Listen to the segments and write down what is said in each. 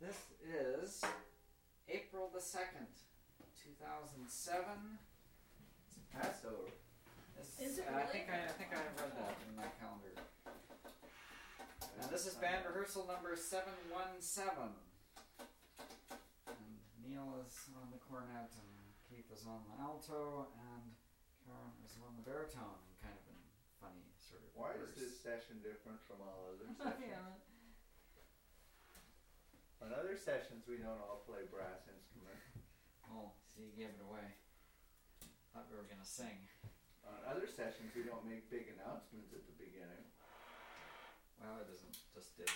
This is April the second, two thousand seven. It's Passover. This, Is it uh, I think I, I think I read that in my calendar. And this is banned rehearsal number seven one seven. And Neal is on the cornet, and Keith is on the alto, and Karen is on the baritone, and kind of a funny sort of. Why is this session different from all other sessions? yeah. On other sessions, we don't all play brass instruments. Oh, see, you gave it away. Thought we were gonna sing. On other sessions, we don't make big announcements at the beginning. Well, it doesn't Just did.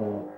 Mm-hmm.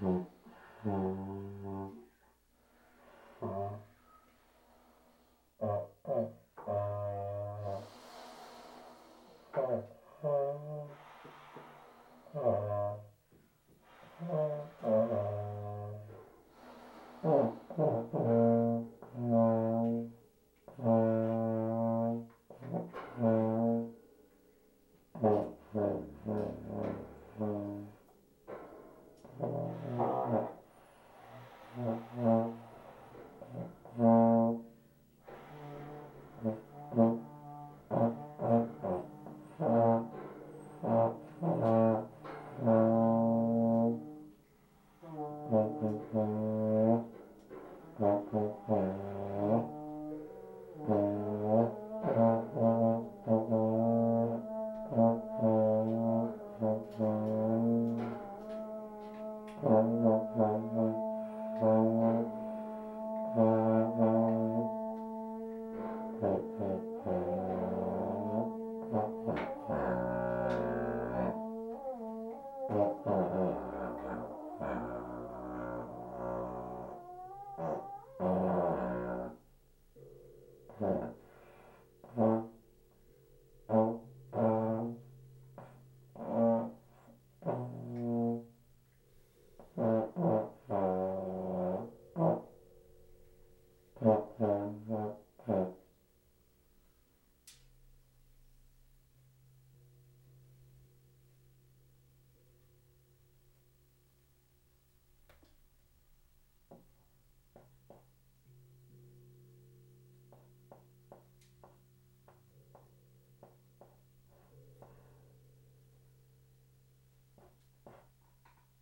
嗯。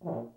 Oh.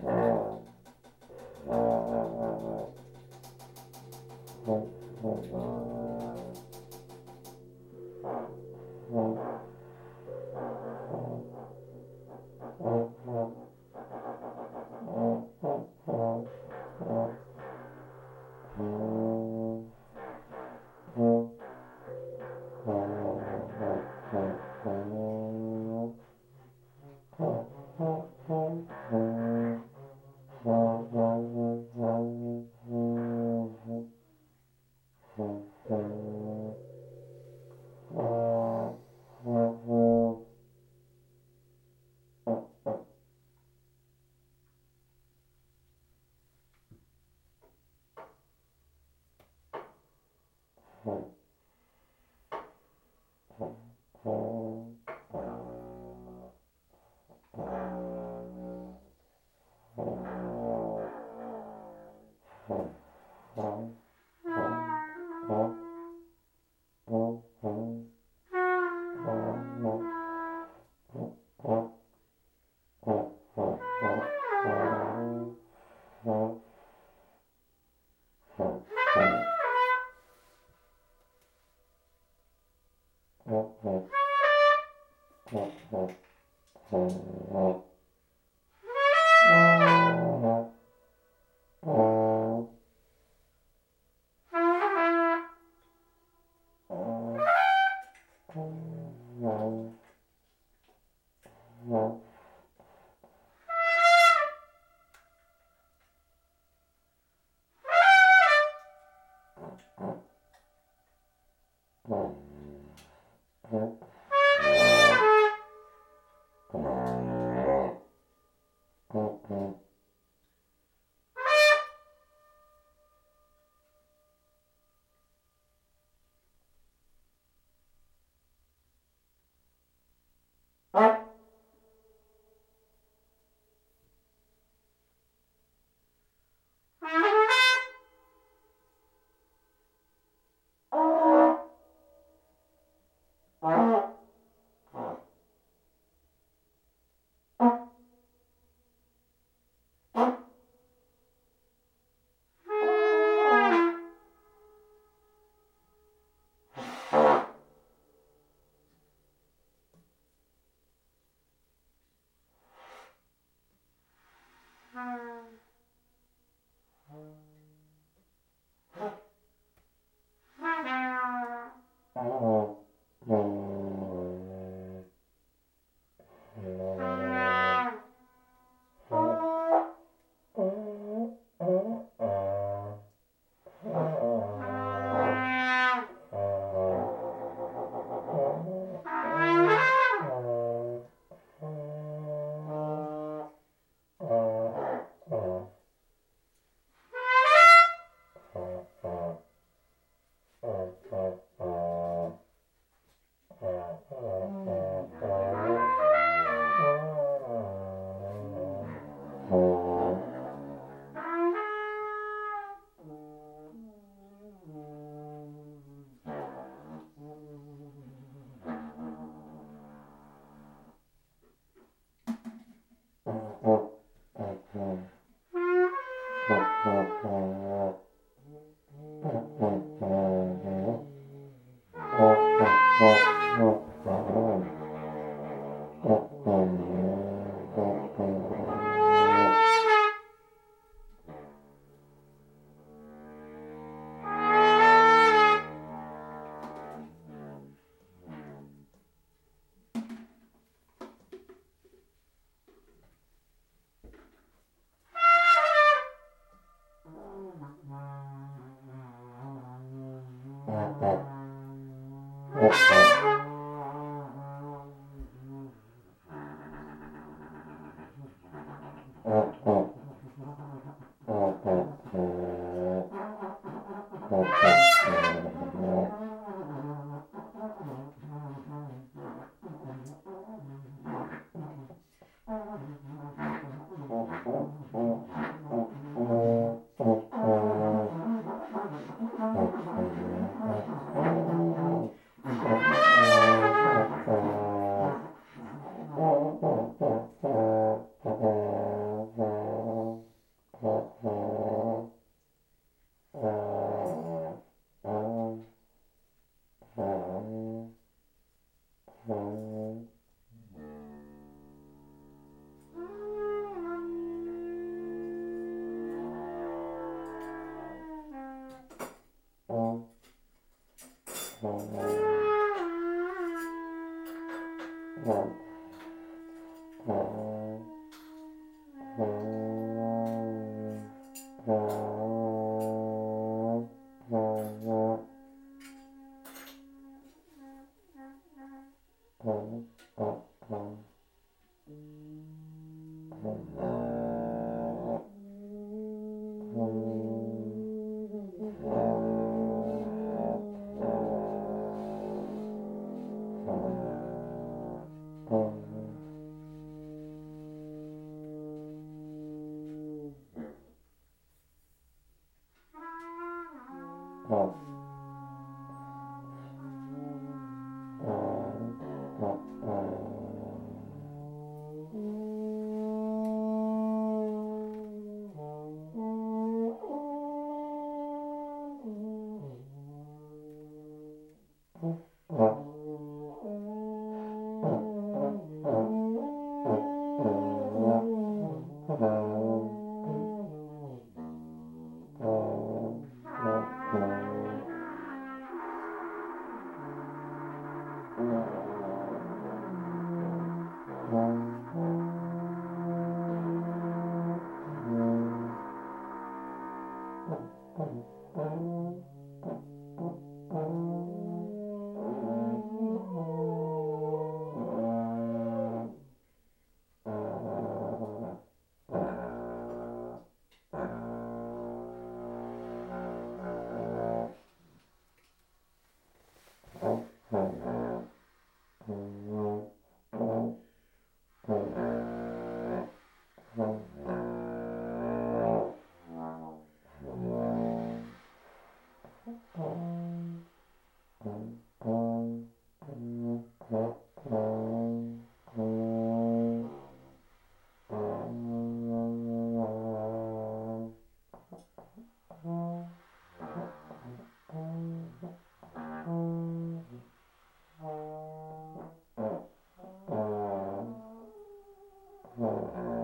Oh. 어. Oh. Mm-hmm. Uh-huh.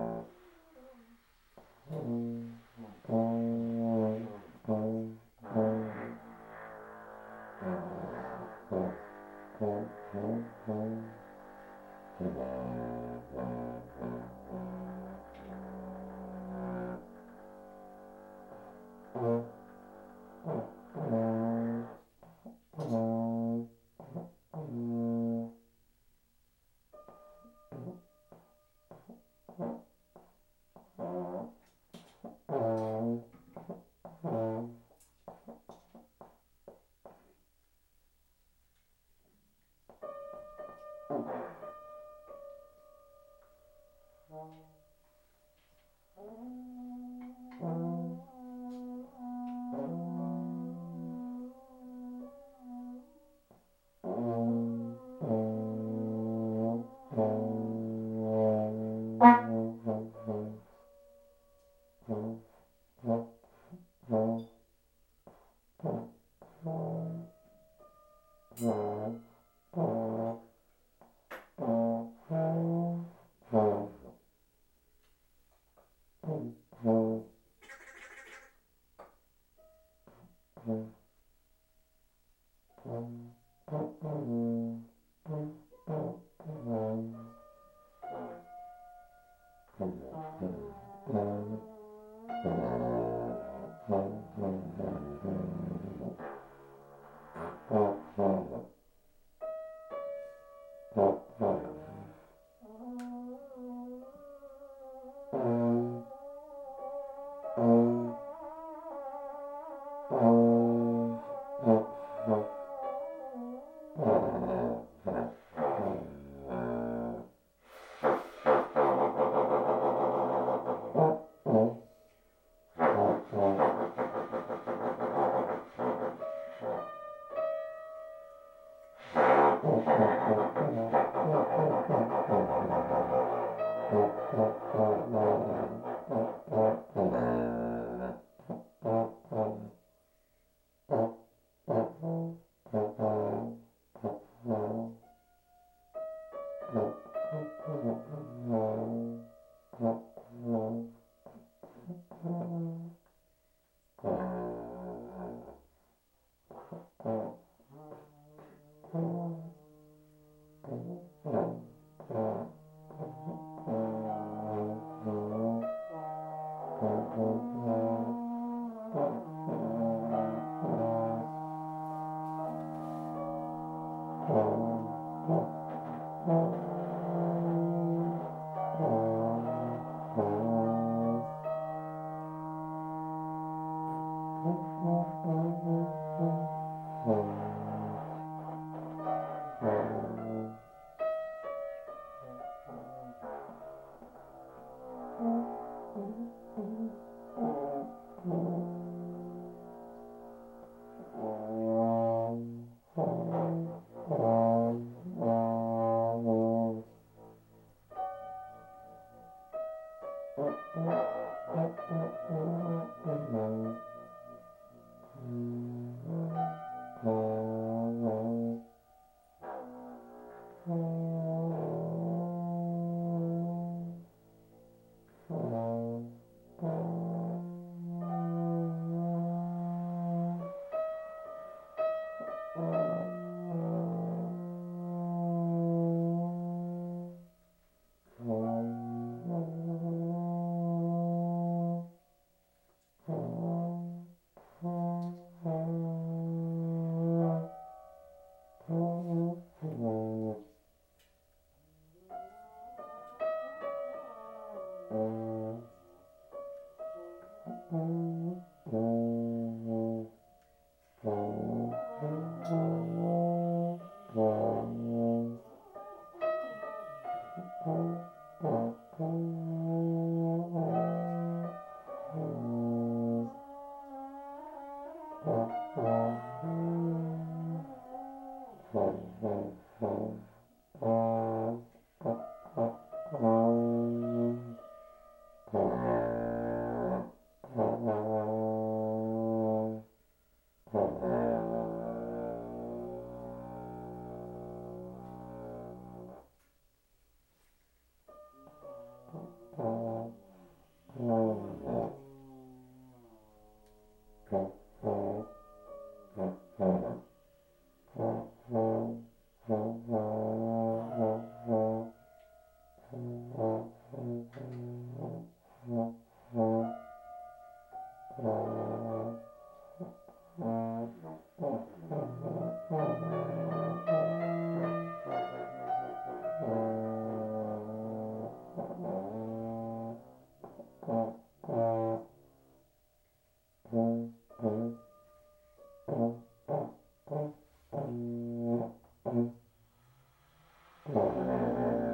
Oh.